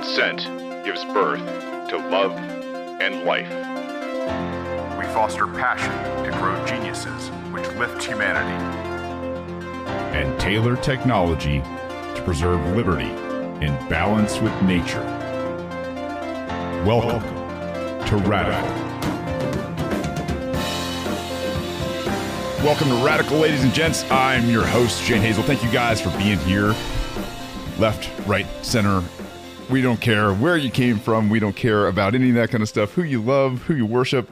consent gives birth to love and life. We foster passion to grow geniuses which lift humanity. And tailor technology to preserve liberty in balance with nature. Welcome to Radical. Welcome to Radical, ladies and gents. I'm your host, Shane Hazel. Thank you guys for being here. Left, right, center. We don't care where you came from. We don't care about any of that kind of stuff. Who you love, who you worship.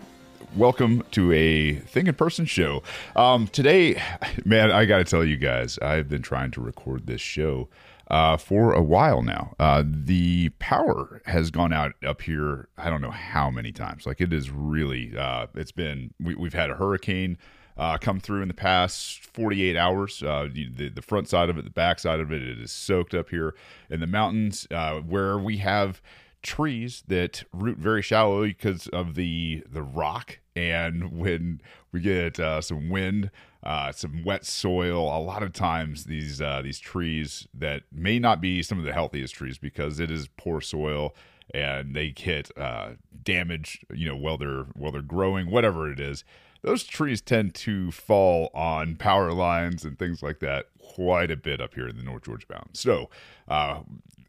Welcome to a Thing in Person show. Um, today, man, I got to tell you guys, I've been trying to record this show uh, for a while now. Uh, the power has gone out up here. I don't know how many times. Like it is really. Uh, it's been. We, we've had a hurricane uh, come through in the past 48 hours. Uh, the, the front side of it, the back side of it, it is soaked up here in the mountains uh, where we have trees that root very shallowly because of the the rock and when we get uh, some wind uh, some wet soil a lot of times these uh, these trees that may not be some of the healthiest trees because it is poor soil and they get uh, damage you know while they're while they're growing whatever it is those trees tend to fall on power lines and things like that quite a bit up here in the North Georgia Mountains. So, uh,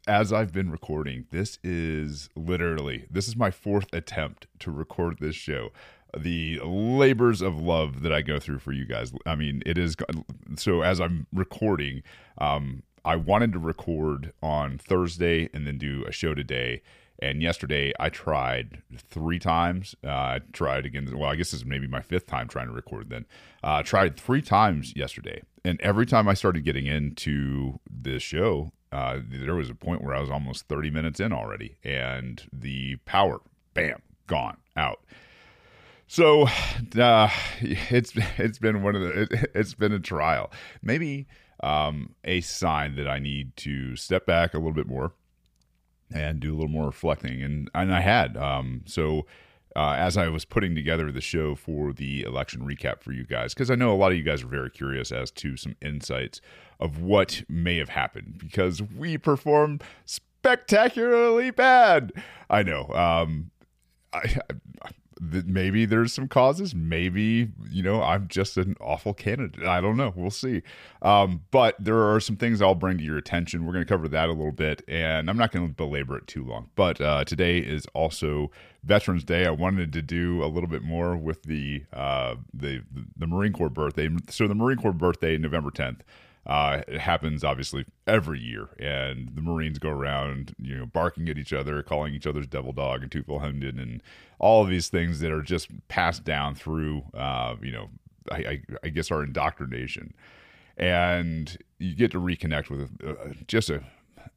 as I've been recording, this is literally this is my fourth attempt to record this show. The labors of love that I go through for you guys. I mean, it is so. As I'm recording, um, I wanted to record on Thursday and then do a show today and yesterday I tried three times. Uh, I tried again. Well, I guess this is maybe my fifth time trying to record then. Uh, tried three times yesterday. And every time I started getting into this show, uh, there was a point where I was almost 30 minutes in already. And the power, bam, gone, out. So uh, it's it's been one of the it, has been a trial, maybe um, a sign that I need to step back a little bit more, and do a little more reflecting. And and I had. Um, so uh, as I was putting together the show for the election recap for you guys, because I know a lot of you guys are very curious as to some insights of what may have happened because we performed spectacularly bad. I know. Um, I, I maybe there's some causes. Maybe you know I'm just an awful candidate. I don't know. We'll see. Um, but there are some things I'll bring to your attention. We're going to cover that a little bit, and I'm not going to belabor it too long. But uh, today is also Veterans Day. I wanted to do a little bit more with the uh, the the Marine Corps birthday. So the Marine Corps birthday, November 10th. Uh, it happens obviously every year, and the Marines go around, you know, barking at each other, calling each other's devil dog and Teufelhunden, and all of these things that are just passed down through, uh, you know, I, I, I, guess our indoctrination, and you get to reconnect with uh, just a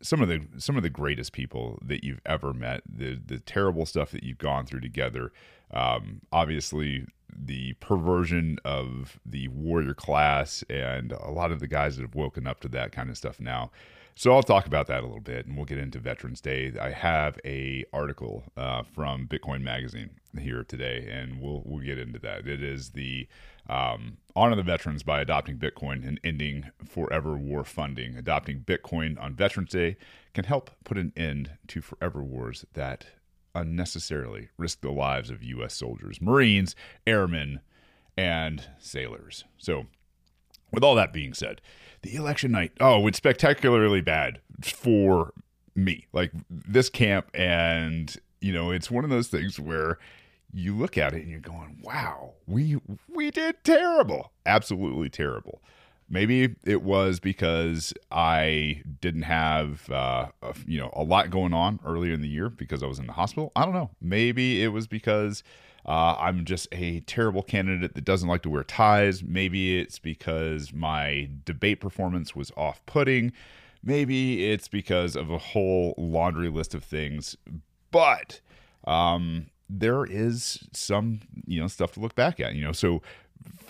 some of the some of the greatest people that you've ever met. The the terrible stuff that you've gone through together. Um, obviously, the perversion of the warrior class and a lot of the guys that have woken up to that kind of stuff now. So I'll talk about that a little bit, and we'll get into Veterans Day. I have a article uh, from Bitcoin Magazine here today, and we'll we'll get into that. It is the um, honor the veterans by adopting Bitcoin and ending forever war funding. Adopting Bitcoin on Veterans Day can help put an end to forever wars that unnecessarily risk the lives of U.S. soldiers, Marines, airmen, and sailors. So, with all that being said, the election night, oh, it's spectacularly bad for me. Like this camp, and you know, it's one of those things where you look at it and you're going, "Wow, we we did terrible, absolutely terrible." Maybe it was because I didn't have, uh, a, you know, a lot going on earlier in the year because I was in the hospital. I don't know. Maybe it was because uh, I'm just a terrible candidate that doesn't like to wear ties. Maybe it's because my debate performance was off putting. Maybe it's because of a whole laundry list of things. But um, there is some, you know, stuff to look back at, you know. So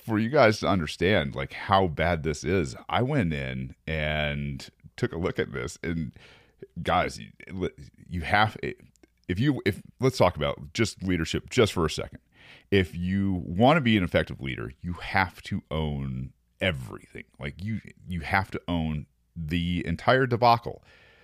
for you guys to understand like how bad this is, I went in and took a look at this and guys, you have if you if let's talk about just leadership just for a second. If you want to be an effective leader, you have to own everything. Like you you have to own the entire debacle.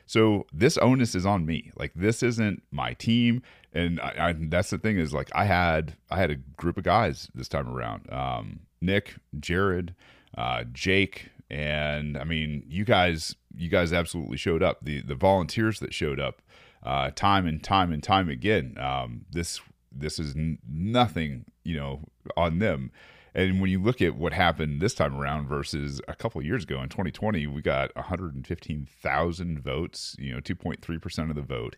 So this onus is on me. Like this isn't my team, and I, I, that's the thing is like I had I had a group of guys this time around. Um, Nick, Jared, uh, Jake, and I mean you guys you guys absolutely showed up. The the volunteers that showed up uh, time and time and time again. Um, this this is n- nothing you know on them. And when you look at what happened this time around versus a couple years ago in 2020, we got 115,000 votes, you know, 2.3% of the vote,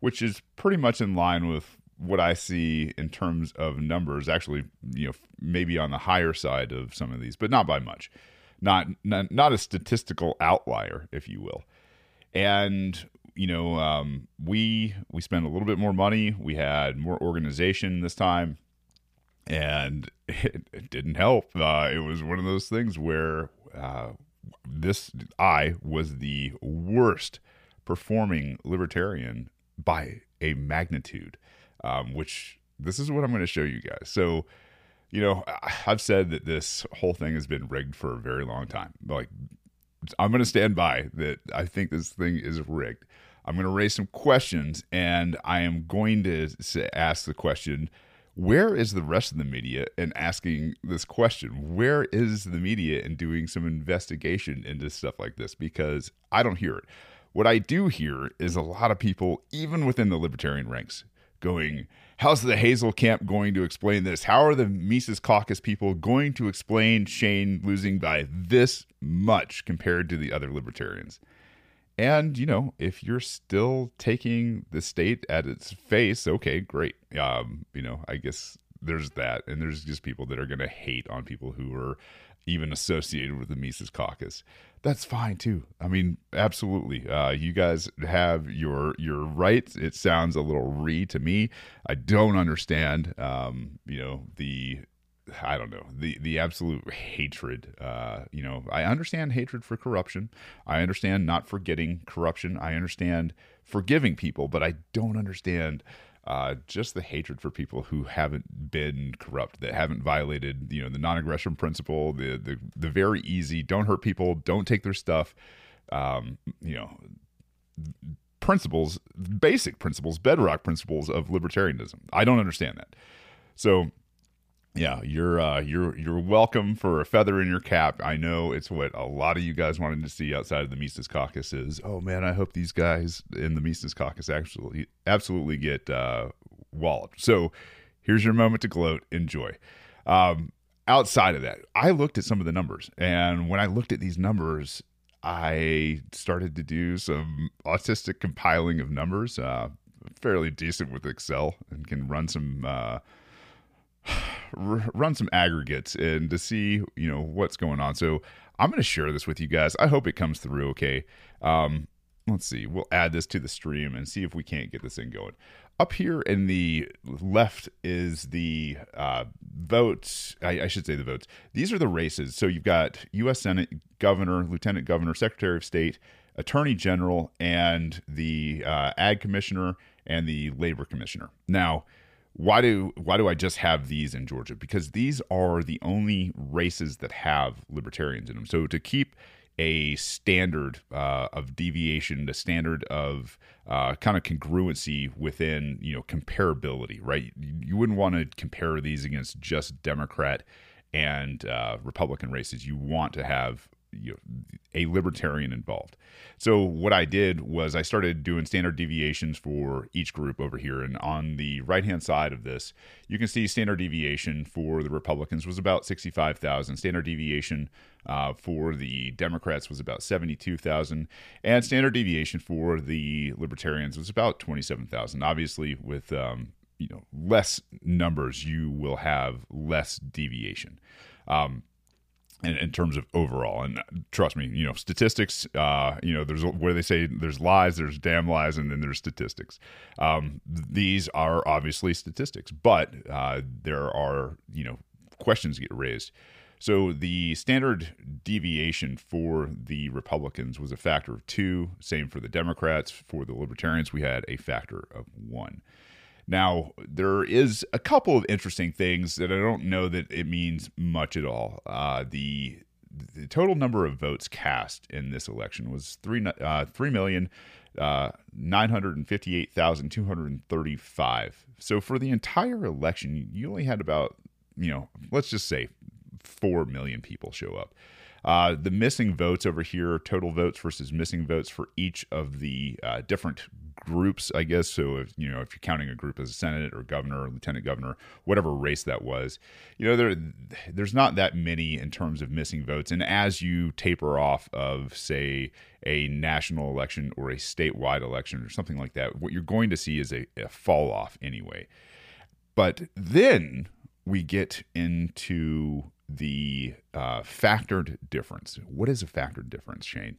which is pretty much in line with what I see in terms of numbers. Actually, you know, maybe on the higher side of some of these, but not by much. Not not, not a statistical outlier, if you will. And you know, um, we we spent a little bit more money. We had more organization this time and it, it didn't help. Uh, it was one of those things where uh, this I was the worst performing libertarian by a magnitude, um, which this is what I'm going to show you guys. So, you know, I've said that this whole thing has been rigged for a very long time. Like, I'm going to stand by that. I think this thing is rigged. I'm going to raise some questions, and I am going to ask the question where is the rest of the media in asking this question? Where is the media in doing some investigation into stuff like this? Because I don't hear it. What I do hear is a lot of people, even within the libertarian ranks, going, How's the Hazel camp going to explain this? How are the Mises Caucus people going to explain Shane losing by this much compared to the other libertarians? And, you know, if you're still taking the state at its face, okay, great. Um, you know, I guess there's that. And there's just people that are going to hate on people who are even associated with the Mises caucus. That's fine too. I mean, absolutely. Uh, you guys have your your rights. It sounds a little re to me. I don't understand. Um, you know the I don't know the the absolute hatred. Uh, you know, I understand hatred for corruption. I understand not forgetting corruption. I understand forgiving people, but I don't understand uh, just the hatred for people who haven't been corrupt, that haven't violated you know the non-aggression principle, the the the very easy don't hurt people, don't take their stuff. Um, you know, principles, basic principles, bedrock principles of libertarianism. I don't understand that. So yeah, you're uh, you're you're welcome for a feather in your cap. I know it's what a lot of you guys wanted to see outside of the Mises Caucus is. Oh man, I hope these guys in the Mises Caucus actually absolutely get uh, walloped. So here's your moment to gloat. Enjoy. Um, outside of that, I looked at some of the numbers, and when I looked at these numbers, I started to do some autistic compiling of numbers. Uh, fairly decent with Excel and can run some. Uh, run some aggregates and to see you know what's going on. So I'm going to share this with you guys. I hope it comes through okay. Um, let's see. We'll add this to the stream and see if we can't get this thing going. Up here in the left is the uh, votes. I, I, should say the votes. These are the races. So you've got U.S. Senate, Governor, Lieutenant Governor, Secretary of State, Attorney General, and the uh, Ag Commissioner and the Labor Commissioner. Now, why do why do I just have these in Georgia? Because these are the only races that have libertarians in them. So to keep a standard uh, of deviation, the standard of uh, kind of congruency within you know comparability, right? You wouldn't want to compare these against just Democrat and uh, Republican races. You want to have you know, a libertarian involved. So what I did was I started doing standard deviations for each group over here, and on the right hand side of this, you can see standard deviation for the Republicans was about sixty five thousand. Standard deviation uh, for the Democrats was about seventy two thousand, and standard deviation for the Libertarians was about twenty seven thousand. Obviously, with um, you know less numbers, you will have less deviation. Um, in, in, terms of overall. And trust me, you know, statistics, uh, you know, there's where they say there's lies, there's damn lies, and then there's statistics. Um, these are obviously statistics, but uh, there are, you know, questions get raised. So the standard deviation for the Republicans was a factor of two. Same for the Democrats. For the Libertarians, we had a factor of one. Now, there is a couple of interesting things that I don't know that it means much at all. Uh, the the total number of votes cast in this election was three uh, three million uh, nine hundred and fifty eight thousand two hundred and thirty five. So for the entire election, you only had about you know let's just say four million people show up. Uh, the missing votes over here, total votes versus missing votes for each of the uh, different groups, I guess. So if you know if you're counting a group as a senate or governor or lieutenant governor, whatever race that was, you know there there's not that many in terms of missing votes. And as you taper off of say a national election or a statewide election or something like that, what you're going to see is a, a fall off anyway. But then we get into the uh, factored difference. What is a factored difference, Shane?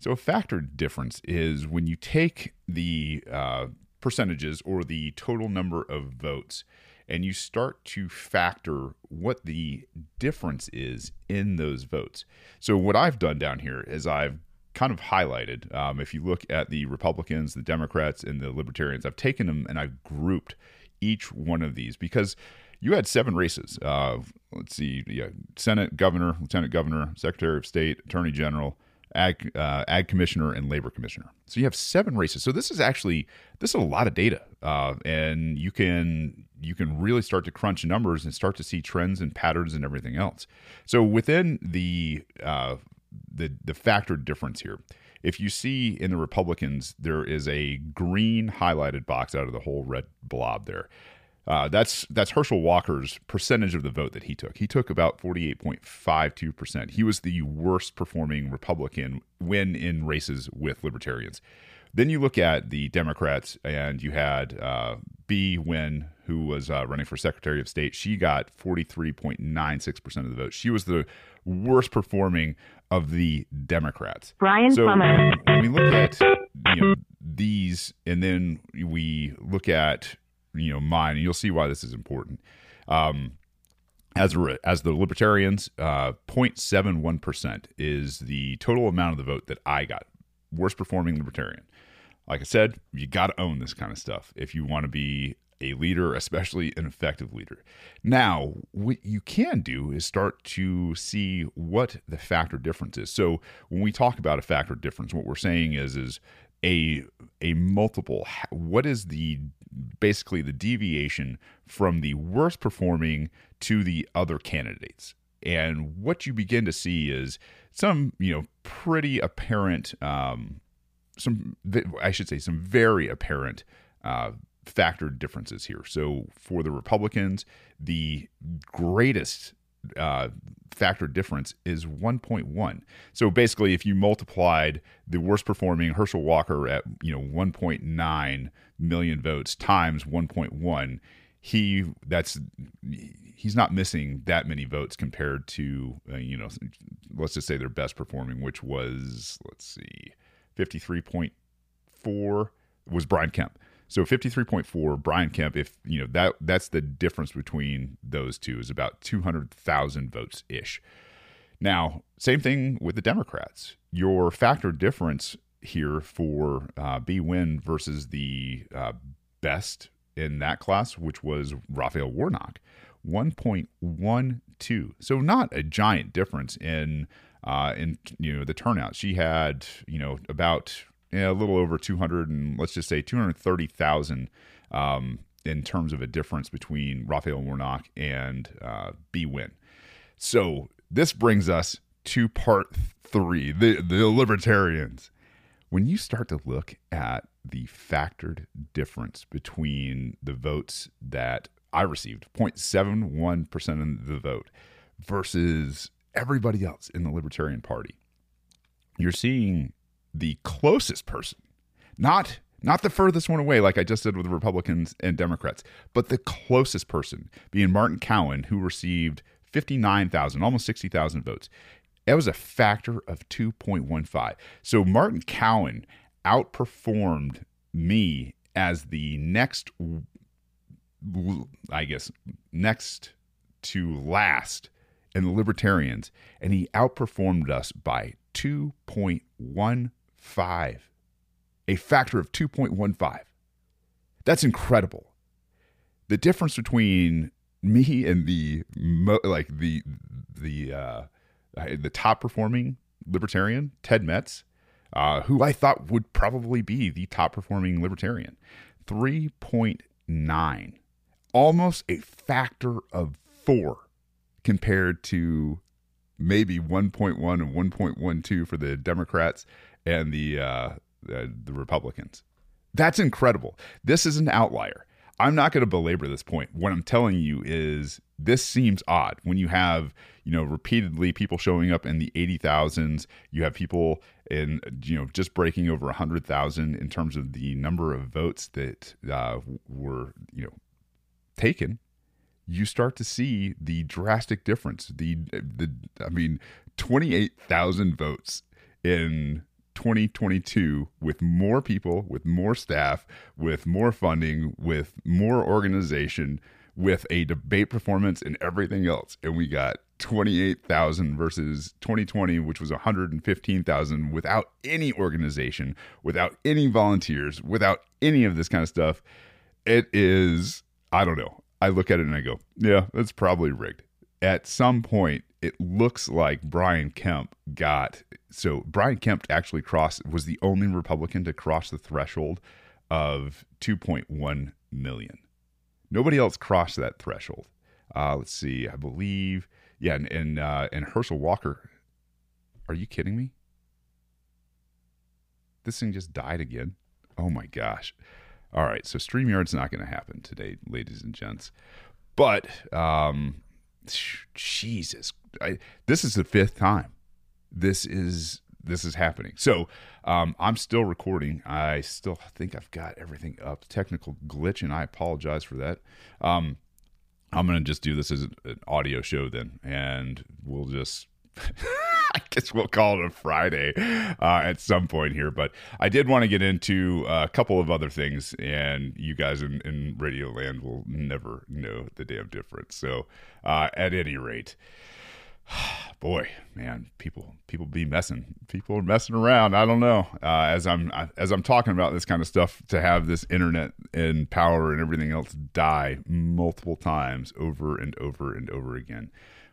So, a factored difference is when you take the uh, percentages or the total number of votes and you start to factor what the difference is in those votes. So, what I've done down here is I've kind of highlighted, um, if you look at the Republicans, the Democrats, and the Libertarians, I've taken them and I've grouped each one of these because you had seven races. Uh, let's see, yeah, Senate, Governor, Lieutenant Governor, Secretary of State, Attorney General, Ag, uh, Ag Commissioner, and Labor Commissioner. So you have seven races. So this is actually this is a lot of data, uh, and you can you can really start to crunch numbers and start to see trends and patterns and everything else. So within the uh, the the factor difference here. If you see in the Republicans, there is a green highlighted box out of the whole red blob there. Uh, that's that's Herschel Walker's percentage of the vote that he took. He took about forty eight point five two percent. He was the worst performing Republican when in races with Libertarians. Then you look at the Democrats, and you had uh, Bee Nguyen, who was uh, running for Secretary of State. She got forty three point nine six percent of the vote. She was the worst performing of the Democrats. Brian so Plummer. when we look at you know, these, and then we look at you know mine, and you'll see why this is important. Um, as as the libertarians, uh, 0.71 percent is the total amount of the vote that I got. Worst performing libertarian. Like I said, you got to own this kind of stuff if you want to be a leader, especially an effective leader. Now, what you can do is start to see what the factor difference is. So, when we talk about a factor difference, what we're saying is is a a multiple. What is the basically the deviation from the worst performing to the other candidates? And what you begin to see is some, you know, pretty apparent, um, some, I should say, some very apparent uh, factored differences here. So for the Republicans, the greatest uh, factor difference is 1.1. So basically, if you multiplied the worst performing Herschel Walker at you know 1.9 million votes times 1.1, he that's he's not missing that many votes compared to uh, you know let's just say their best performing, which was let's see 53.4 was Brian Kemp. So 53.4 Brian Kemp if you know that that's the difference between those two is about 200,000 votes ish. Now, same thing with the Democrats. Your factor difference here for uh, Bee Nguyen versus the uh, best in that class, which was Raphael Warnock, 1.12. So not a giant difference in uh, in you know the turnout. She had you know about a little over 200 and let's just say 230,000 um, in terms of a difference between Raphael Warnock and uh, Bee Nguyen. So this brings us to part three the, the libertarians. When you start to look at the factored difference between the votes that I received, 0.71% of the vote, versus everybody else in the Libertarian Party, you're seeing the closest person, not not the furthest one away, like I just did with the Republicans and Democrats, but the closest person being Martin Cowan, who received 59,000, almost 60,000 votes. That was a factor of 2.15. So Martin Cowan outperformed me as the next, I guess, next to last in the Libertarians, and he outperformed us by 2.15 five, a factor of 2.15. That's incredible. The difference between me and the like the the uh, the top performing libertarian, Ted Metz, uh, who I thought would probably be the top performing libertarian, 3.9, almost a factor of four compared to maybe 1.1 and 1.12 for the Democrats and the uh, the, the Republicans. That's incredible. This is an outlier. I'm not going to belabor this point. What I'm telling you is this seems odd when you have, you know, repeatedly people showing up in the 80,000s. You have people in, you know, just breaking over 100,000 in terms of the number of votes that uh, were, you know, taken. You start to see the drastic difference. The, the I mean, 28,000 votes in 2022 with more people, with more staff, with more funding, with more organization, with a debate performance and everything else. And we got 28,000 versus 2020, which was 115,000 without any organization, without any volunteers, without any of this kind of stuff. It is, I don't know. I look at it and I go, yeah, that's probably rigged. At some point, it looks like Brian Kemp got so Brian Kemp actually crossed was the only Republican to cross the threshold of 2.1 million. Nobody else crossed that threshold. Uh, let's see, I believe, yeah, and and, uh, and Herschel Walker. Are you kidding me? This thing just died again. Oh my gosh! All right, so Streamyard's not going to happen today, ladies and gents. But um, Jesus, I, this is the fifth time this is this is happening. So um, I'm still recording. I still think I've got everything up. Technical glitch, and I apologize for that. Um, I'm gonna just do this as an audio show then, and we'll just. I guess we'll call it a Friday uh, at some point here. But I did want to get into a couple of other things, and you guys in, in Radio Land will never know the damn difference. So, uh, at any rate, boy, man, people people be messing. People are messing around. I don't know. Uh, as I'm as I'm talking about this kind of stuff, to have this internet and power and everything else die multiple times over and over and over again,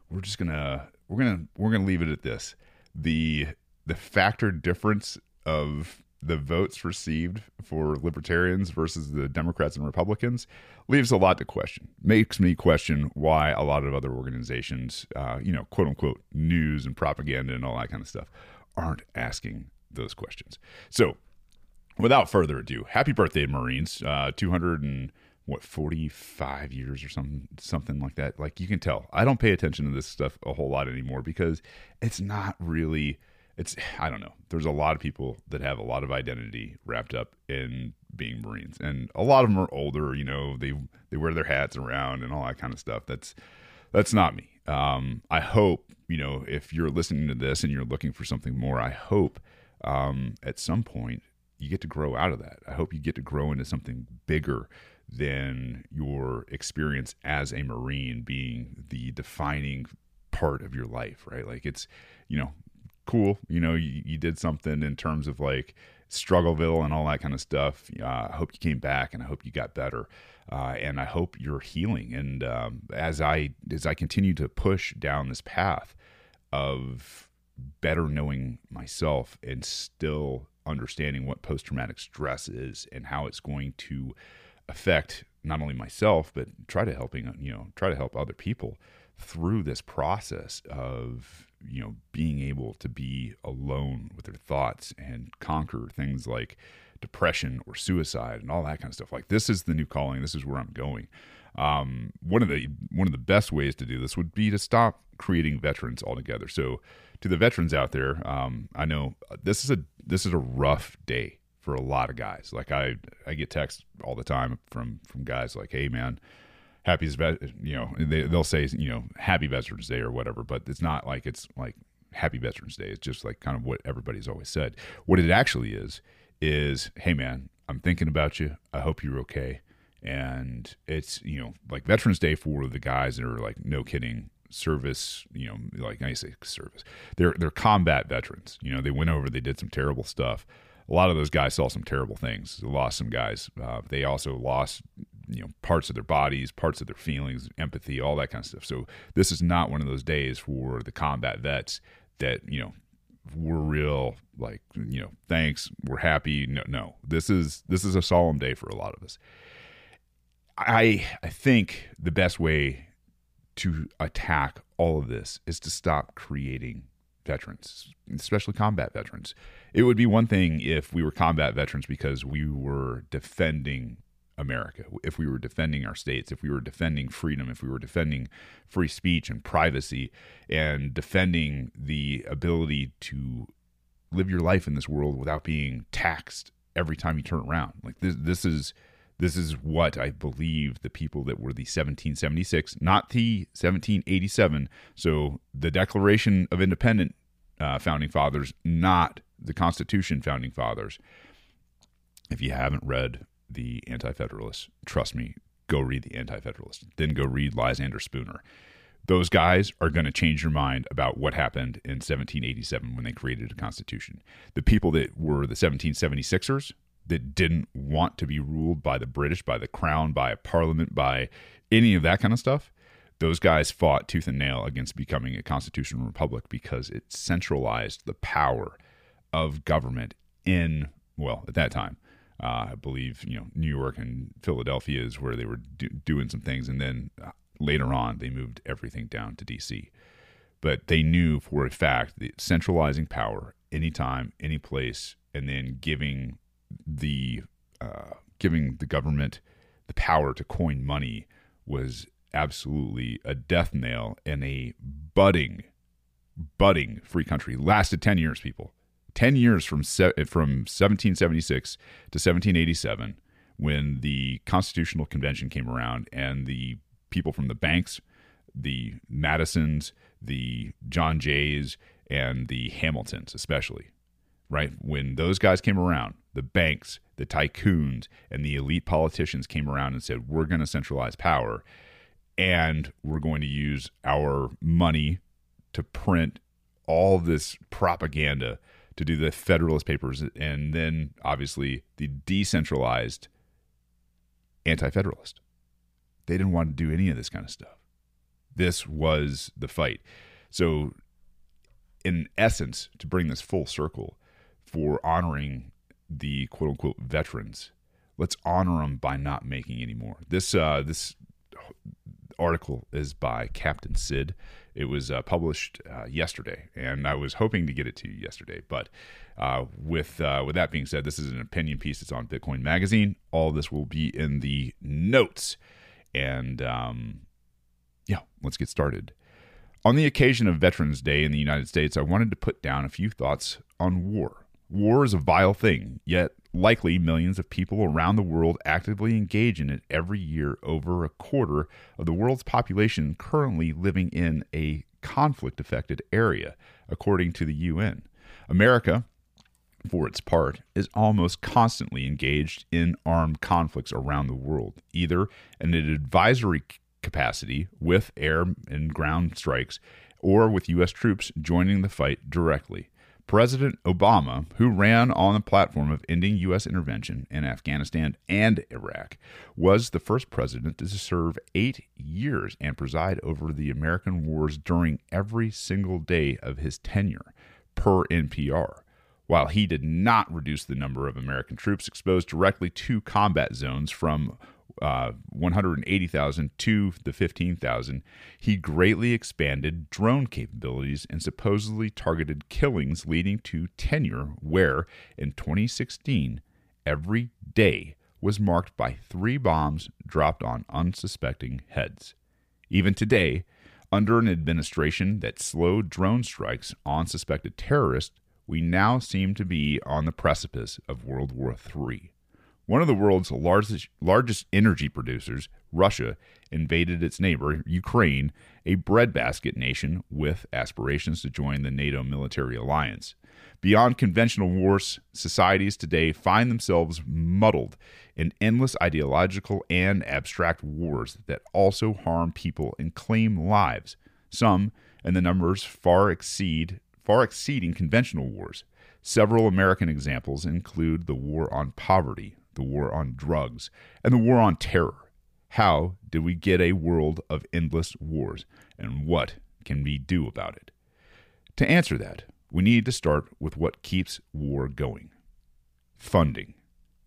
we're just gonna we're gonna we're gonna leave it at this. The the factor difference of the votes received for libertarians versus the Democrats and Republicans leaves a lot to question. Makes me question why a lot of other organizations, uh, you know, quote unquote, news and propaganda and all that kind of stuff, aren't asking those questions. So, without further ado, happy birthday, Marines! Uh, Two hundred and what forty five years or something, something like that. Like you can tell, I don't pay attention to this stuff a whole lot anymore because it's not really it's I don't know. There's a lot of people that have a lot of identity wrapped up in being Marines, and a lot of them are older. You know, they they wear their hats around and all that kind of stuff. That's that's not me. Um, I hope you know if you're listening to this and you're looking for something more. I hope um, at some point you get to grow out of that. I hope you get to grow into something bigger than your experience as a Marine being the defining part of your life, right? Like it's, you know, cool. You know, you, you did something in terms of like Struggleville and all that kind of stuff. Uh, I hope you came back and I hope you got better. Uh, and I hope you're healing. And um, as I as I continue to push down this path of better knowing myself and still understanding what post traumatic stress is and how it's going to affect not only myself but try to helping you know try to help other people through this process of you know being able to be alone with their thoughts and conquer things like depression or suicide and all that kind of stuff. Like this is the new calling. This is where i'm going. Um, one of the one of the best ways to do this would be to stop creating veterans altogether. So to the veterans out there um, i know this is a this is a rough day for a lot of guys. Like i i get texts all the time from from guys like hey man happy you know they, they'll say you know happy veterans day or whatever but it's not like it's like happy veterans day. It's just like kind of what everybody's always said. What it actually is is hey man i'm thinking about you. I hope you're okay. And it's you know like veterans day for the guys that are like no kidding service you know like i say service. They're they're combat veterans. You know they went over they did some terrible stuff. A lot of those guys saw some terrible things. They lost some guys. Uh, they also lost you know parts of their bodies, parts of their feelings, empathy, all that kind of stuff. So this is not one of those days for the combat vets that you know we're real like you know thanks we're happy. No no. This is this is a solemn day for a lot of us. I i think the best way to attack all of this is to stop creating veterans especially combat veterans. It would be one thing if we were combat veterans because we were defending America, if we were defending our states, if we were defending freedom, if we were defending free speech and privacy, and defending the ability to live your life in this world without being taxed every time you turn around. Like this, this is this is what I believe the people that were the 1776, not the 1787. So the Declaration of Independence uh, founding fathers, not the Constitution founding fathers. If you haven't read the Anti Federalist. Trust me, go read the Anti Federalist. Then go read Lysander Spooner. Those guys are going to change your mind about what happened in 1787 when they created a constitution. The people that were the 1776ers that didn't want to be ruled by the British, by the crown, by a parliament, by any of that kind of stuff, those guys fought tooth and nail against becoming a constitutional republic because it centralized the power of government in, well, at that time, uh, I believe you know New York and Philadelphia is where they were do- doing some things, and then uh, later on they moved everything down to D.C. But they knew for a fact that centralizing power anytime, any place, and then giving the uh, giving the government the power to coin money was absolutely a death nail in a budding, budding free country. Lasted ten years, people. 10 years from se- from 1776 to 1787 when the constitutional convention came around and the people from the banks the madisons the john jays and the hamiltons especially right? When those guys came around the banks the tycoons and the elite politicians came around and said we're going to centralize power and we're going to use our money to print all this propaganda to do the Federalist Papers, and then obviously the decentralized anti Federalist. They didn't want to do any of this kind of stuff. This was the fight. So, in essence, to bring this full circle for honoring the quote unquote veterans, let's honor them by not making any more. This, uh, this article is by Captain Sidd. It was uh, published uh, yesterday, and I was hoping to get it to you yesterday. But uh, with uh, with that being said, this is an opinion piece. It's on Bitcoin Magazine. All this will be in the notes, and um, yeah, let's get started. On the occasion of Veterans Day in the United States, I wanted to put down a few thoughts on war. War is a vile thing, yet likely millions of people around the world actively engage in it every year. Over a quarter of the world's population currently living in a conflict affected area, according to the UN. America, for its part, is almost constantly engaged in armed conflicts around the world, either in an advisory capacity with air and ground strikes or with U.S. troops joining the fight directly. President Obama, who ran on the platform of ending U.S. intervention in Afghanistan and Iraq, was the first president to serve eight years and preside over the American wars during every single day of his tenure, per NPR. While he did not reduce the number of American troops exposed directly to combat zones from uh, 180,000 to the 15,000, he greatly expanded drone capabilities and supposedly targeted killings, leading to tenure where, in 2016, every day was marked by three bombs dropped on unsuspecting heads. Even today, under an administration that slowed drone strikes on suspected terrorists, we now seem to be on the precipice of World War III. One of the world's largest, largest energy producers, Russia, invaded its neighbor, Ukraine, a breadbasket nation with aspirations to join the NATO military alliance. Beyond conventional wars, societies today find themselves muddled in endless ideological and abstract wars that also harm people and claim lives. Some, and the numbers far exceed far exceeding conventional wars. Several American examples include the war on poverty, the war on drugs, and the war on terror. How did we get a world of endless wars, and what can we do about it? To answer that, we need to start with what keeps war going funding.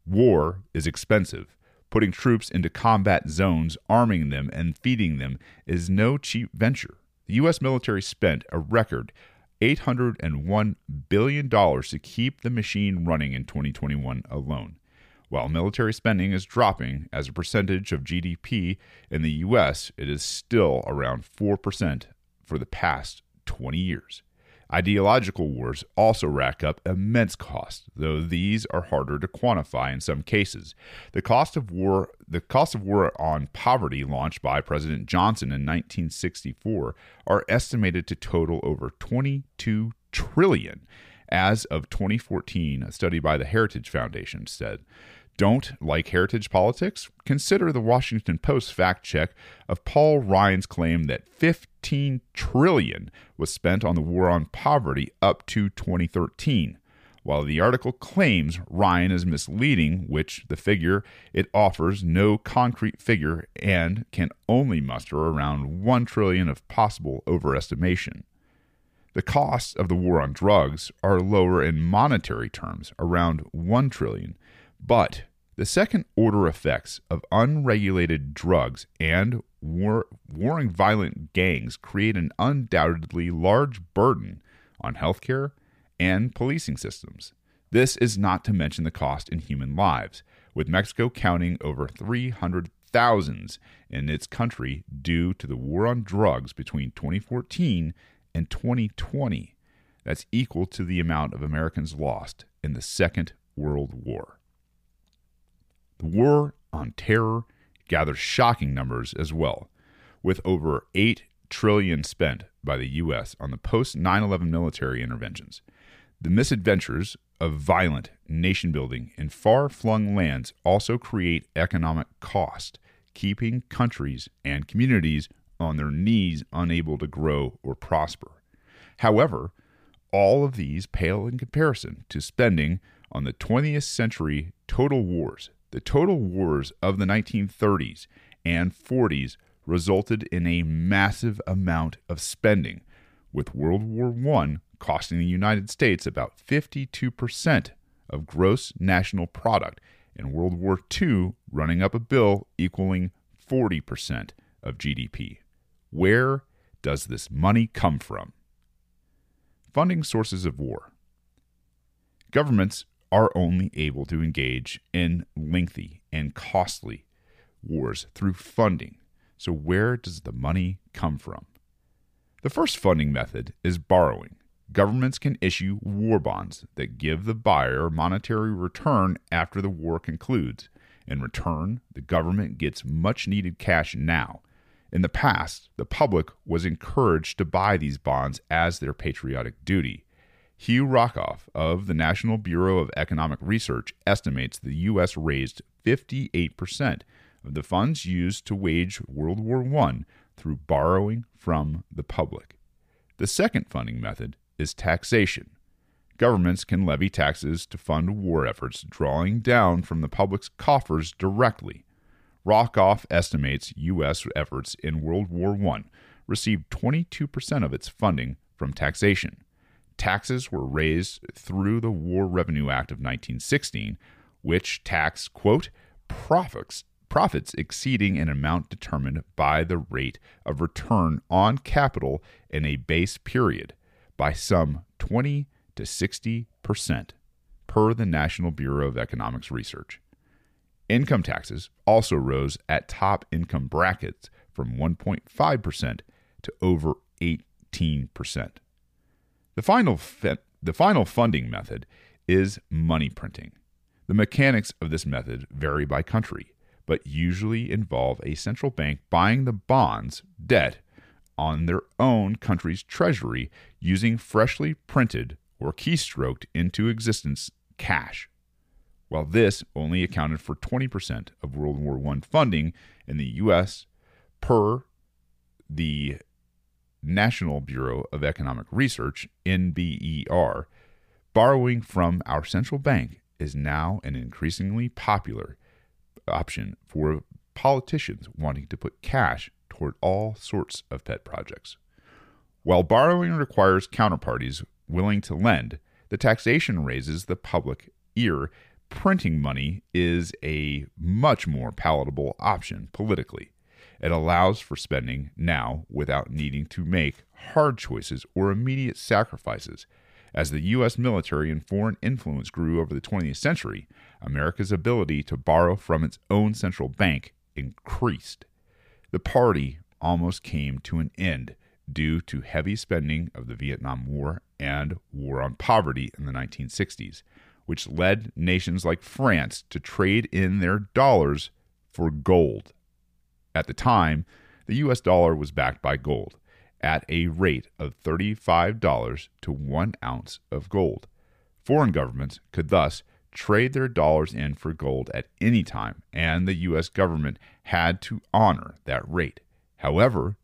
War is expensive. Putting troops into combat zones, arming them, and feeding them is no cheap venture. The U.S. military spent a record $801 billion to keep the machine running in 2021 alone. While military spending is dropping as a percentage of GDP in the U.S., it is still around 4% for the past 20 years. Ideological wars also rack up immense costs, though these are harder to quantify in some cases. The cost of war, the cost of war on poverty launched by President Johnson in 1964 are estimated to total over 22 trillion. As of 2014, a study by the Heritage Foundation said don't like heritage politics? Consider the Washington Post fact check of Paul Ryan's claim that 15 trillion was spent on the war on poverty up to 2013. While the article claims Ryan is misleading, which the figure it offers no concrete figure and can only muster around 1 trillion of possible overestimation. The costs of the war on drugs are lower in monetary terms, around 1 trillion, but the second order effects of unregulated drugs and war, warring violent gangs create an undoubtedly large burden on healthcare and policing systems. This is not to mention the cost in human lives, with Mexico counting over 300,000 in its country due to the war on drugs between 2014 and 2020. That's equal to the amount of Americans lost in the Second World War. The war on terror gathers shocking numbers as well, with over 8 trillion spent by the US on the post 9/11 military interventions. The misadventures of violent nation building in far-flung lands also create economic cost, keeping countries and communities on their knees unable to grow or prosper. However, all of these pale in comparison to spending on the 20th century total wars the total wars of the 1930s and 40s resulted in a massive amount of spending, with World War I costing the United States about 52% of gross national product, and World War II running up a bill equaling 40% of GDP. Where does this money come from? Funding sources of war. Governments are only able to engage in lengthy and costly wars through funding. So, where does the money come from? The first funding method is borrowing. Governments can issue war bonds that give the buyer monetary return after the war concludes. In return, the government gets much needed cash now. In the past, the public was encouraged to buy these bonds as their patriotic duty. Hugh Rockoff of the National Bureau of Economic Research estimates the U.S. raised 58% of the funds used to wage World War I through borrowing from the public. The second funding method is taxation. Governments can levy taxes to fund war efforts, drawing down from the public's coffers directly. Rockoff estimates U.S. efforts in World War I received 22% of its funding from taxation. Taxes were raised through the War Revenue Act of 1916, which taxed, quote, profits, profits exceeding an amount determined by the rate of return on capital in a base period by some 20 to 60 percent, per the National Bureau of Economics Research. Income taxes also rose at top income brackets from 1.5 percent to over 18 percent. The final, the final funding method is money printing. The mechanics of this method vary by country, but usually involve a central bank buying the bonds, debt, on their own country's treasury using freshly printed or keystroked into existence cash. While this only accounted for 20% of World War I funding in the U.S., per the National Bureau of Economic Research, NBER, borrowing from our central bank is now an increasingly popular option for politicians wanting to put cash toward all sorts of pet projects. While borrowing requires counterparties willing to lend, the taxation raises the public ear. Printing money is a much more palatable option politically. It allows for spending now without needing to make hard choices or immediate sacrifices. As the U.S. military and foreign influence grew over the 20th century, America's ability to borrow from its own central bank increased. The party almost came to an end due to heavy spending of the Vietnam War and war on poverty in the 1960s, which led nations like France to trade in their dollars for gold. At the time, the US dollar was backed by gold at a rate of $35 to one ounce of gold. Foreign governments could thus trade their dollars in for gold at any time, and the U.S. government had to honor that rate. However,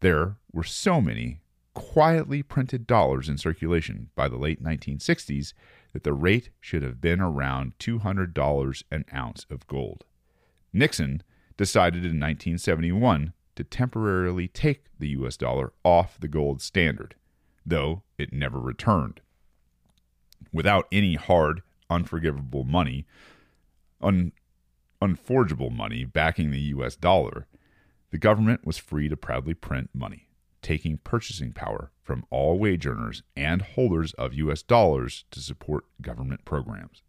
there were so many quietly printed dollars in circulation by the late 1960s that the rate should have been around $200 an ounce of gold. Nixon decided in 1971 to temporarily take the US dollar off the gold standard, though it never returned. Without any hard, unforgivable money, un, unforgeable money backing the US dollar, the government was free to proudly print money, taking purchasing power from all wage earners and holders of US dollars to support government programs.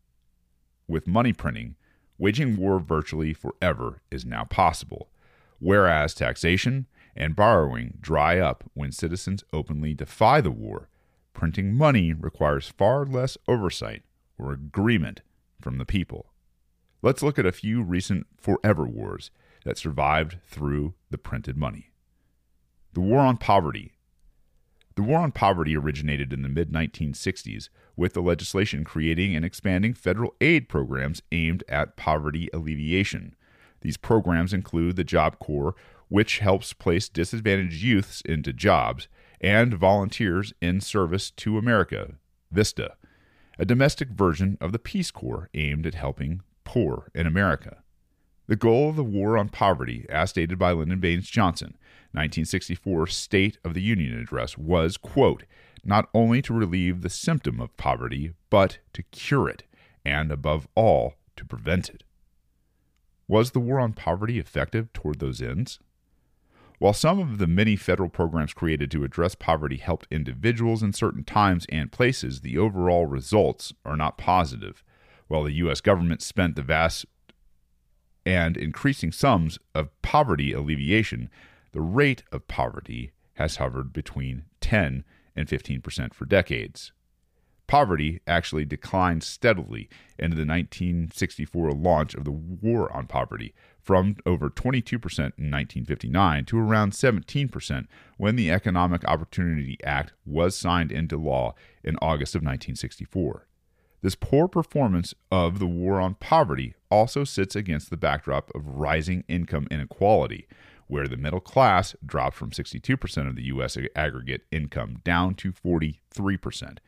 With money printing, waging war virtually forever is now possible, whereas taxation and borrowing dry up when citizens openly defy the war. Printing money requires far less oversight or agreement from the people. Let's look at a few recent forever wars that survived through the printed money. The War on Poverty. The War on Poverty originated in the mid 1960s with the legislation creating and expanding federal aid programs aimed at poverty alleviation. These programs include the Job Corps, which helps place disadvantaged youths into jobs, and Volunteers in Service to America, VISTA, a domestic version of the Peace Corps aimed at helping poor in America. The goal of the War on Poverty, as stated by Lyndon Baines Johnson, 1964 State of the Union Address, was, quote, not only to relieve the symptom of poverty, but to cure it, and above all, to prevent it. Was the war on poverty effective toward those ends? While some of the many federal programs created to address poverty helped individuals in certain times and places, the overall results are not positive. While the U.S. government spent the vast and increasing sums of poverty alleviation, the rate of poverty has hovered between 10 and 15% for decades. Poverty actually declined steadily into the 1964 launch of the War on Poverty, from over 22% in 1959 to around 17% when the Economic Opportunity Act was signed into law in August of 1964. This poor performance of the war on poverty also sits against the backdrop of rising income inequality, where the middle class dropped from 62% of the U.S. aggregate income down to 43%,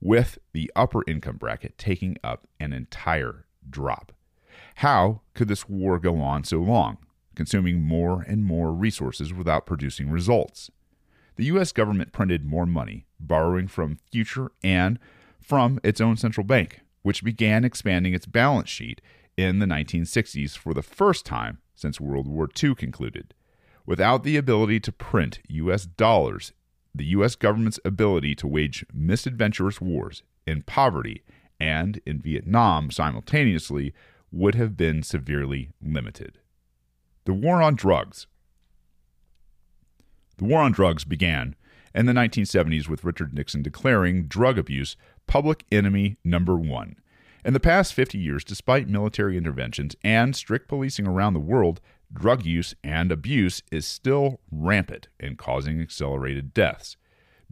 with the upper income bracket taking up an entire drop. How could this war go on so long, consuming more and more resources without producing results? The U.S. government printed more money, borrowing from future and from its own central bank, which began expanding its balance sheet in the 1960s for the first time since World War II concluded. Without the ability to print U.S. dollars, the U.S. government's ability to wage misadventurous wars in poverty and in Vietnam simultaneously would have been severely limited. The war on drugs. The war on drugs began in the 1970s with Richard Nixon declaring drug abuse public enemy number one. In the past 50 years, despite military interventions and strict policing around the world, drug use and abuse is still rampant and causing accelerated deaths.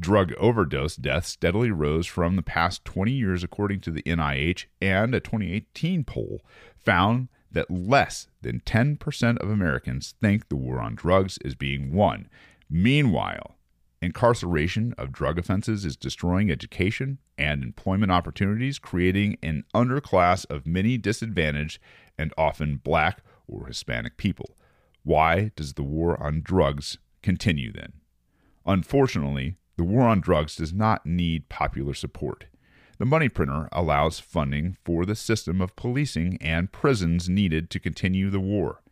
Drug overdose deaths steadily rose from the past 20 years, according to the NIH, and a 2018 poll found that less than 10% of Americans think the war on drugs is being won. Meanwhile, Incarceration of drug offenses is destroying education and employment opportunities, creating an underclass of many disadvantaged and often black or Hispanic people. Why does the war on drugs continue then? Unfortunately, the war on drugs does not need popular support. The money printer allows funding for the system of policing and prisons needed to continue the war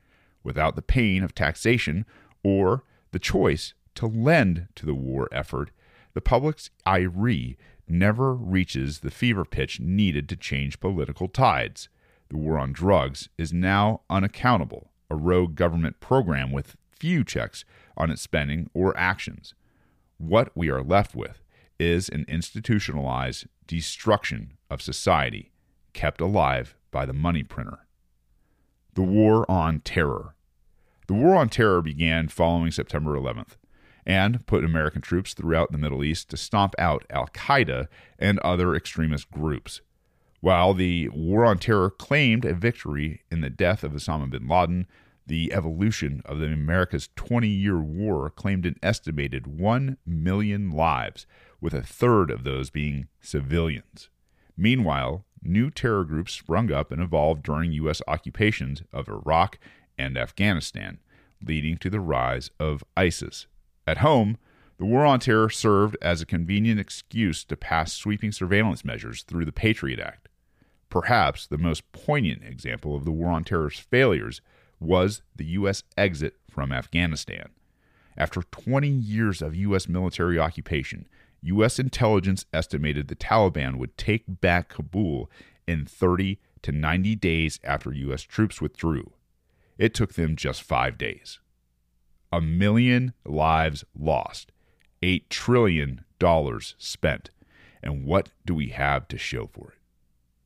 without the pain of taxation or the choice to lend to the war effort. The public's IRE never reaches the fever pitch needed to change political tides. The war on drugs is now unaccountable, a rogue government program with few checks on its spending or actions. What we are left with is an institutionalized destruction of society kept alive by the money printer. The War on Terror. The War on Terror began following September 11th and put American troops throughout the Middle East to stomp out Al Qaeda and other extremist groups. While the War on Terror claimed a victory in the death of Osama bin Laden, the evolution of the America's 20 year war claimed an estimated 1 million lives, with a third of those being civilians. Meanwhile, new terror groups sprung up and evolved during U.S. occupations of Iraq and Afghanistan, leading to the rise of ISIS. At home, the War on Terror served as a convenient excuse to pass sweeping surveillance measures through the Patriot Act. Perhaps the most poignant example of the War on Terror's failures was the U.S. exit from Afghanistan. After 20 years of U.S. military occupation, U.S. intelligence estimated the Taliban would take back Kabul in 30 to 90 days after U.S. troops withdrew. It took them just five days. A million lives lost, $8 trillion spent. And what do we have to show for it?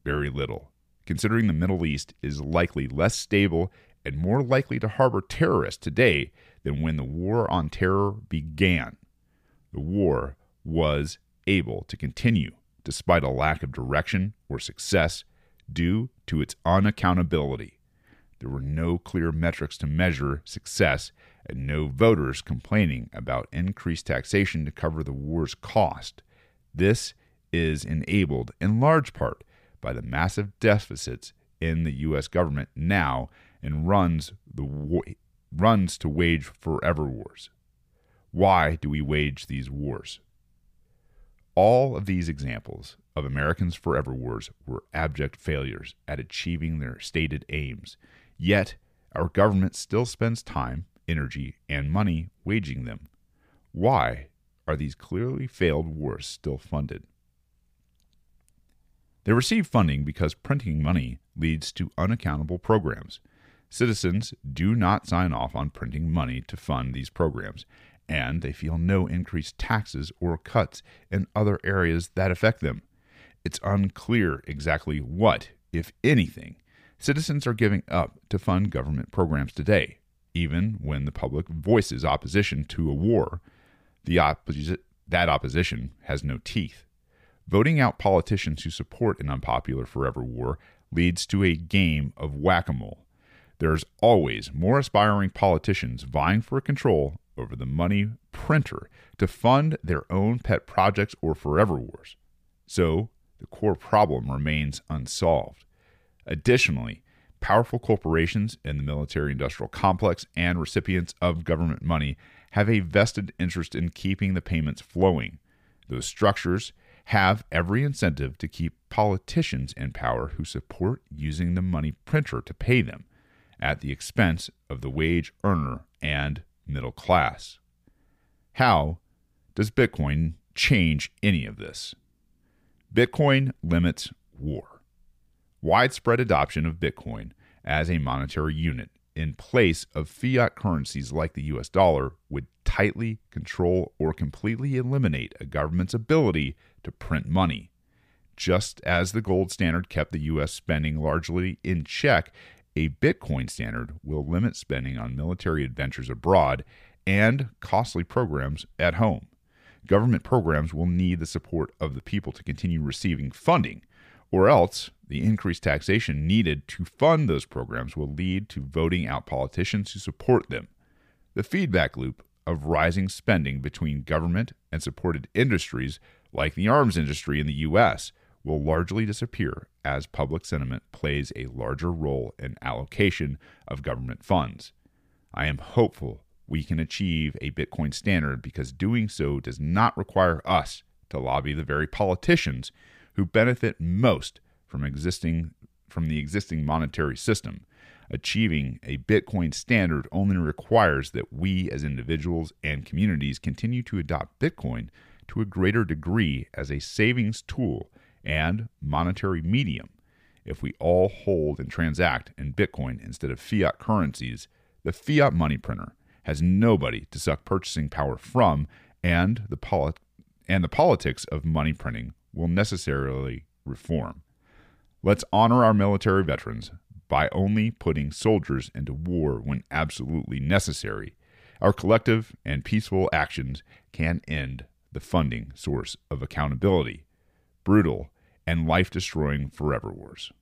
Very little, considering the Middle East is likely less stable and more likely to harbor terrorists today than when the war on terror began. The war was able to continue despite a lack of direction or success due to its unaccountability. There were no clear metrics to measure success and no voters complaining about increased taxation to cover the war's cost. This is enabled in large part by the massive deficits in the U.S. government now and runs the runs to wage forever wars. Why do we wage these wars? All of these examples of Americans' forever wars were abject failures at achieving their stated aims. Yet, our government still spends time, energy, and money waging them. Why are these clearly failed wars still funded? They receive funding because printing money leads to unaccountable programs. Citizens do not sign off on printing money to fund these programs, and they feel no increased taxes or cuts in other areas that affect them. It's unclear exactly what, if anything, citizens are giving up to fund government programs today, even when the public voices opposition to a war. The opposi- that opposition has no teeth. Voting out politicians who support an unpopular forever war leads to a game of whack a mole. There's always more aspiring politicians vying for control over the money printer to fund their own pet projects or forever wars. So the core problem remains unsolved. Additionally, powerful corporations in the military industrial complex and recipients of government money have a vested interest in keeping the payments flowing. Those structures have every incentive to keep politicians in power who support using the money printer to pay them at the expense of the wage earner and middle class. How does Bitcoin change any of this? Bitcoin limits war. Widespread adoption of Bitcoin as a monetary unit in place of fiat currencies like the US dollar would tightly control or completely eliminate a government's ability to print money. Just as the gold standard kept the US spending largely in check a Bitcoin standard will limit spending on military adventures abroad and costly programs at home. Government programs will need the support of the people to continue receiving funding, or else the increased taxation needed to fund those programs will lead to voting out politicians who support them. The feedback loop of rising spending between government and supported industries, like the arms industry in the U.S., will largely disappear as public sentiment plays a larger role in allocation of government funds. I am hopeful we can achieve a Bitcoin standard because doing so does not require us to lobby the very politicians who benefit most from existing from the existing monetary system. Achieving a Bitcoin standard only requires that we as individuals and communities continue to adopt Bitcoin to a greater degree as a savings tool and monetary medium. If we all hold and transact in Bitcoin instead of fiat currencies, the fiat money printer has nobody to suck purchasing power from, and the, polit- and the politics of money printing will necessarily reform. Let's honor our military veterans by only putting soldiers into war when absolutely necessary. Our collective and peaceful actions can end the funding source of accountability, brutal and life-destroying forever wars.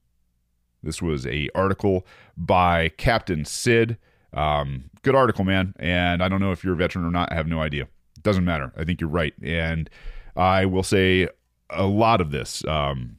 This was a article by Captain Sidd. Um, good article, man. And I don't know if you're a veteran or not. I have no idea. It doesn't matter. I think you're right. And I will say a lot of this um,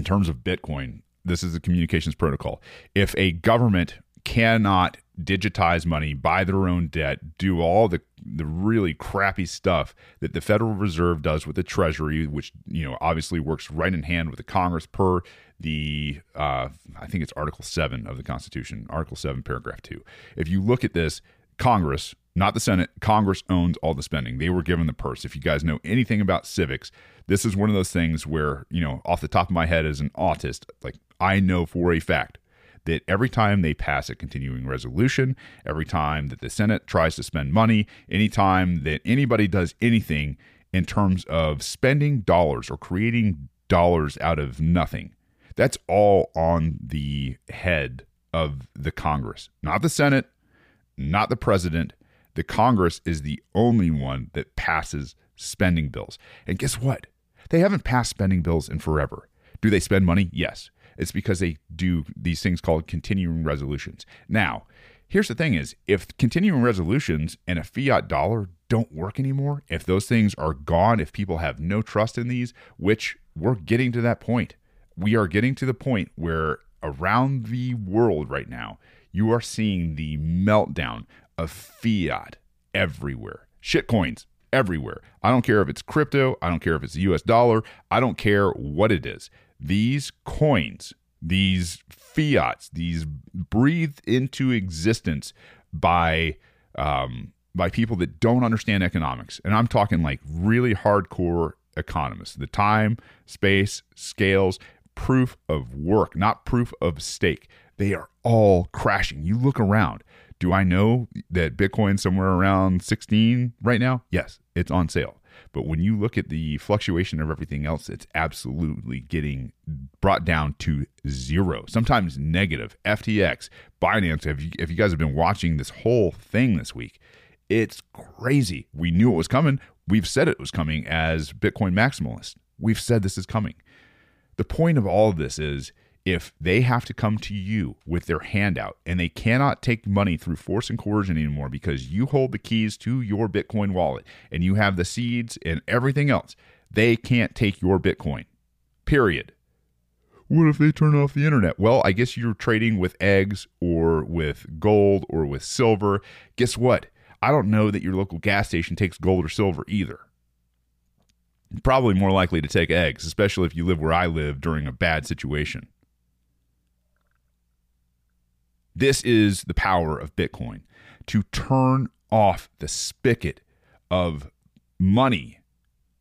in terms of Bitcoin. This is a communications protocol. If a government cannot digitize money, buy their own debt, do all the the really crappy stuff that the Federal Reserve does with the Treasury, which you know obviously works right in hand with the Congress per the uh, I think it's Article Seven of the Constitution, Article Seven, Paragraph Two. If you look at this, Congress, not the Senate, Congress owns all the spending. They were given the purse. If you guys know anything about civics, this is one of those things where you know off the top of my head as an autist, like I know for a fact that every time they pass a continuing resolution, every time that the Senate tries to spend money, anytime that anybody does anything in terms of spending dollars or creating dollars out of nothing, that's all on the head of the Congress, not the Senate, not the president. The Congress is the only one that passes spending bills. And guess what? They haven't passed spending bills in forever. Do they spend money? Yes. It's because they do these things called continuing resolutions. Now, here's the thing is if continuing resolutions and a fiat dollar don't work anymore, if those things are gone, if people have no trust in these, which we're getting to that point. We are getting to the point where around the world right now, you are seeing the meltdown of fiat everywhere. Shitcoins everywhere. I don't care if it's crypto, I don't care if it's the US dollar, I don't care what it is these coins, these fiats, these breathed into existence by um, by people that don't understand economics, and I'm talking like really hardcore economists. The time, space, scales, proof of work, not proof of stake. They are all crashing. You look around. Do I know that Bitcoin's somewhere around 16 right now? Yes, it's on sale. But when you look at the fluctuation of everything else, it's absolutely getting brought down to zero, sometimes negative. FTX, Binance, if you, if you guys have been watching this whole thing this week, it's crazy. We knew it was coming. We've said it was coming as Bitcoin maximalists. We've said this is coming. The point of all of this is if they have to come to you with their handout and they cannot take money through force and coercion anymore because you hold the keys to your Bitcoin wallet and you have the seeds and everything else, they can't take your Bitcoin. Period. What if they turn off the internet? Well, I guess you're trading with eggs or with gold or with silver. Guess what? I don't know that your local gas station takes gold or silver either probably more likely to take eggs, especially if you live where I live during a bad situation. This is the power of Bitcoin to turn off the spigot of money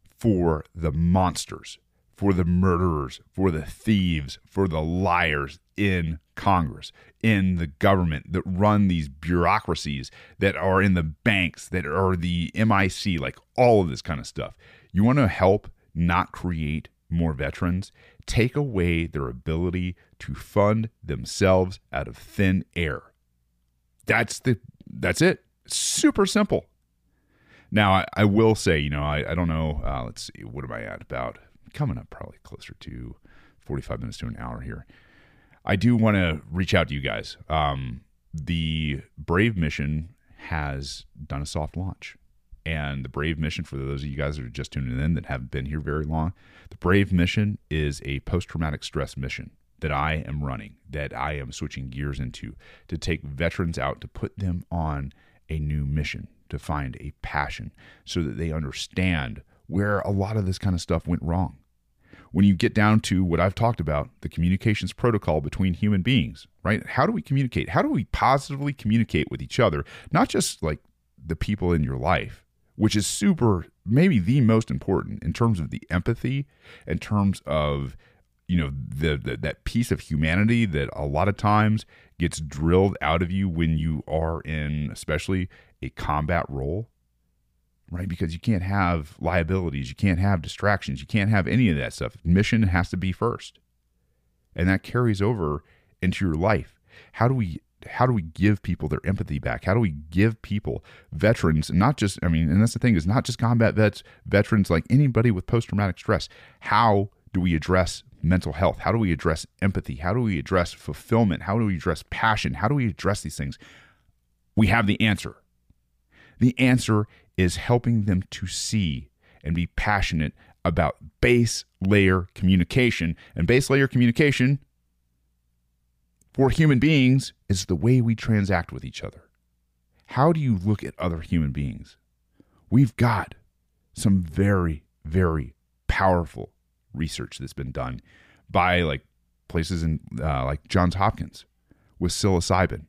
for the monsters, for the murderers, for the thieves, for the liars in Congress, in the government that run these bureaucracies that are in the banks, that are the MIC, like all of this kind of stuff. You want to help not create more veterans? take away their ability to fund themselves out of thin air. That's the that's it. Super simple. Now I, I will say, you know, I, I don't know. Uh, let's see, what am I at? About coming up probably closer to forty-five minutes to an hour here. I do want to reach out to you guys. Um, the Brave mission has done a soft launch. And the Brave mission, for those of you guys that are just tuning in that haven't been here very long, the Brave mission is a post traumatic stress mission that I am running, that I am switching gears into to take veterans out to put them on a new mission, to find a passion so that they understand where a lot of this kind of stuff went wrong. When you get down to what I've talked about, the communications protocol between human beings, right? How do we communicate? How do we positively communicate with each other? Not just like the people in your life, which is super, maybe the most important in terms of the empathy, in terms of you know the, the, that piece of humanity that a lot of times gets drilled out of you when you are in especially a combat role right? Because you can't have liabilities you can't have distractions you can't have any of that stuff. Mission has to be first. And that carries over into your life. How do we how do we give people their empathy back how do we give people veterans not just i mean and that's the thing is not just combat vets veterans like anybody with post-traumatic stress how do we address mental health? How do we address empathy? How do we address fulfillment? How do we address passion? How do we address these things? We have the answer. The answer is helping them to see and be passionate about base layer communication. And base layer communication for human beings is the way we transact with each other. How do you look at other human beings? We've got some very, very powerful research that's been done by like places in uh, like Johns Hopkins with psilocybin.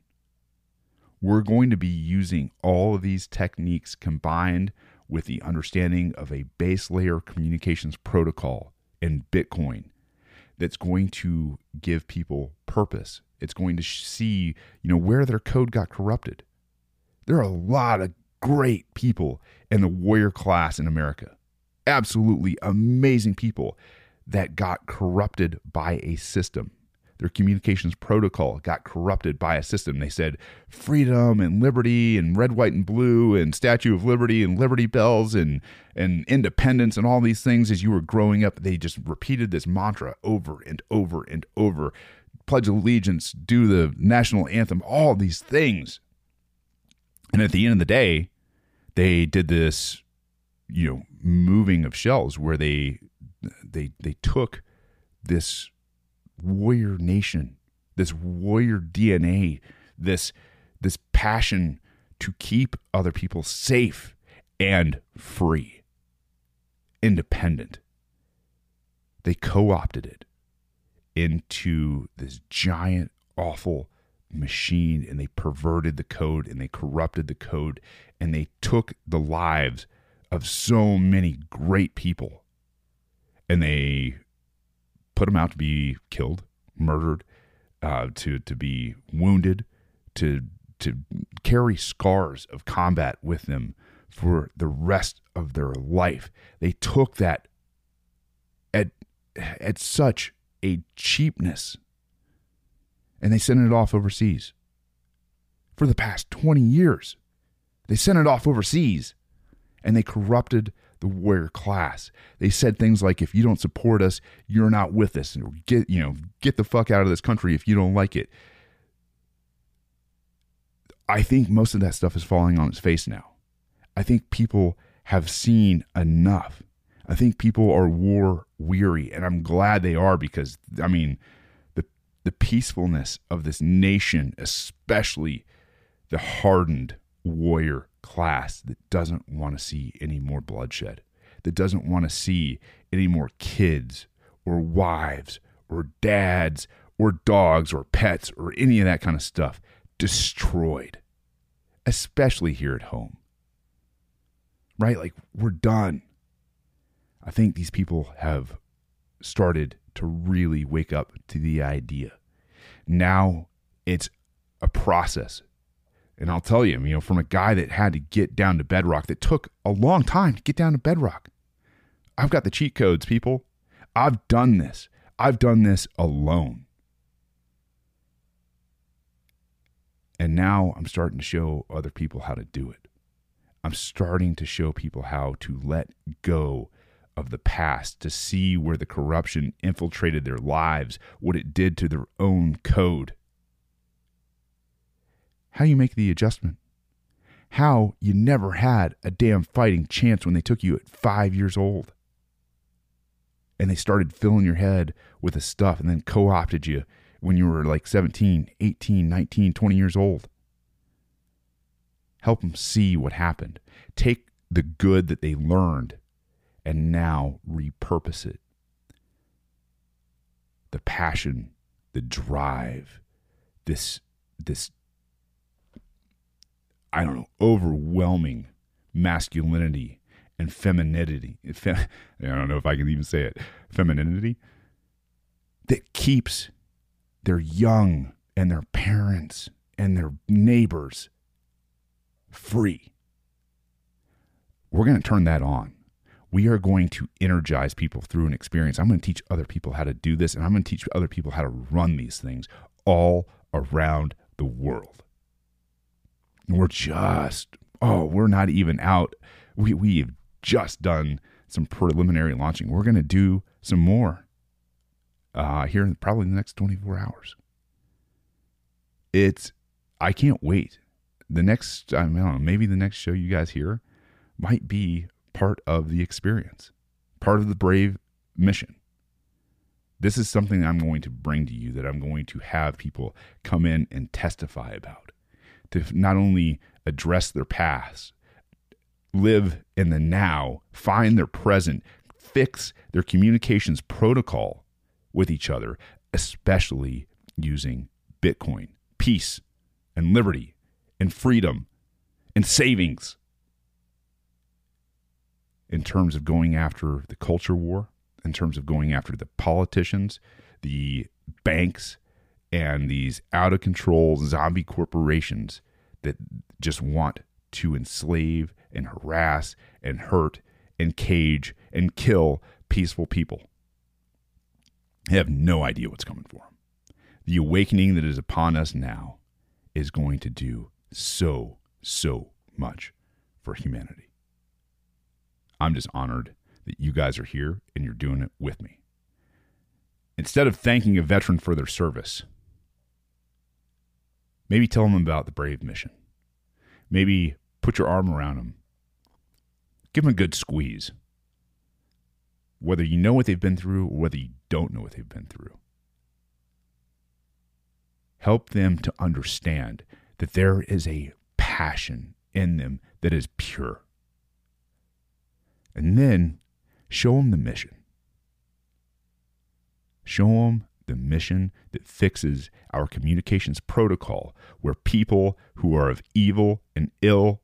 We're going to be using all of these techniques combined with the understanding of a base layer communications protocol in Bitcoin that's going to give people purpose. It's going to see, you know, where their code got corrupted. There are a lot of great people in the warrior class in America absolutely amazing people that got corrupted by a system. Their communications protocol got corrupted by a system. They said freedom and liberty and red, white, and blue and Statue of Liberty and Liberty Bells and, and independence and all these things as you were growing up. They just repeated this mantra over and over and over. Pledge allegiance, do the national anthem, all these things. And at the end of the day, they did this you know moving of shells where they they they took this warrior nation this warrior dna this this passion to keep other people safe and free independent they co-opted it into this giant awful machine and they perverted the code and they corrupted the code and they took the lives of so many great people. And they put them out to be killed, murdered, uh, to to be wounded, to to carry scars of combat with them for the rest of their life. They took that at at such a cheapness and they sent it off overseas. For the past 20 years, they sent it off overseas and they corrupted the warrior class. They said things like, "If you don't support us, you're not with us, and get you know get the fuck out of this country if you don't like it." I think most of that stuff is falling on its face now. I think people have seen enough. I think people are war weary, and I'm glad they are because I mean, the the peacefulness of this nation, especially the hardened warrior class that doesn't want to see any more bloodshed, that doesn't want to see any more kids or wives or dads or dogs or pets or any of that kind of stuff destroyed, especially here at home. Right? Like, we're done. I think these people have started to really wake up to the idea. Now it's a process and I'll tell you, you know, from a guy that had to get down to bedrock, that took a long time to get down to bedrock. I've got the cheat codes, people. I've done this. I've done this alone. And now I'm starting to show other people how to do it. I'm starting to show people how to let go of the past, to see where the corruption infiltrated their lives, what it did to their own code how you make the adjustment, how you never had a damn fighting chance when they took you at five years old. And they started filling your head with the stuff and then co opted you when you were like 17, 18, 19, 20 years old. Help them see what happened. Take the good that they learned and now repurpose it. The passion, the drive, this this I don't know, overwhelming masculinity and femininity. I don't know if I can even say it. Femininity that keeps their young and their parents and their neighbors free. We're going to turn that on. We are going to energize people through an experience. I'm going to teach other people how to do this, and I'm going to teach other people how to run these things all around the world. We're just, oh, we're not even out. We, we've just done some preliminary launching. We're going to do some more uh, here in probably the next 24 hours. It's, I can't wait. The next, I don't know, maybe the next show you guys hear might be part of the experience, part of the Brave mission. This is something I'm going to bring to you that I'm going to have people come in and testify about to not only address their past, live in the now, find their present, fix their communications protocol with each other, especially using Bitcoin, peace, and liberty, and freedom, and savings. In terms of going after the culture war, in terms of going after the politicians, the banks, and these out of control zombie corporations that just want to enslave and harass and hurt and cage and kill peaceful people. They have no idea what's coming for them. The awakening that is upon us now is going to do so, so much for humanity. I'm just honored that you guys are here and you're doing it with me. Instead of thanking a veteran for their service, maybe tell them about the Brave mission. Maybe put your arm around them. Give them a good squeeze. Whether you know what they've been through or whether you don't know what they've been through. Help them to understand that there is a passion in them that is pure. And then show them the mission. Show them the mission that fixes our communications protocol where people who are of evil and ill,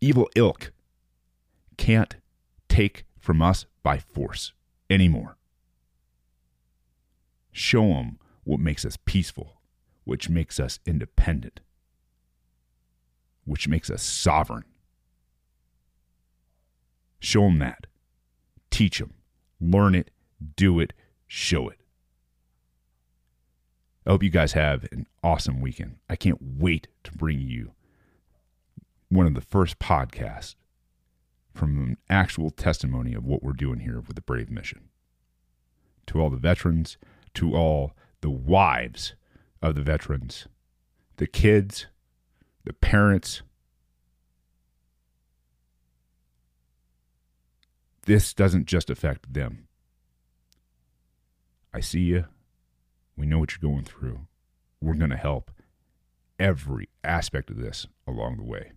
evil ilk, can't take from us by force anymore. Show them what makes us peaceful, which makes us independent, which makes us sovereign. Show them that. Teach them. Learn it. Do it. Show it. I hope you guys have an awesome weekend. I can't wait to bring you one of the first podcasts from an actual testimony of what we're doing here with the Brave Mission. To all the veterans, to all the wives of the veterans, the kids, the parents. This doesn't just affect them. I see you. We know what you're going through. We're going to help every aspect of this along the way.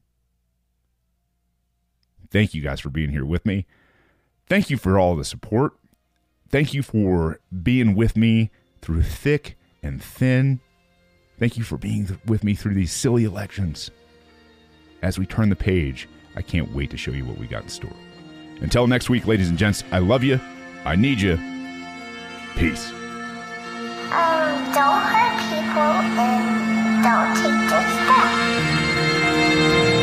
Thank you guys for being here with me. Thank you for all the support. Thank you for being with me through thick and thin. Thank you for being with me through these silly elections. As we turn the page, I can't wait to show you what we got in store. Until next week, ladies and gents, I love you. I need you. Peace. Um, don't hurt people and don't take this back.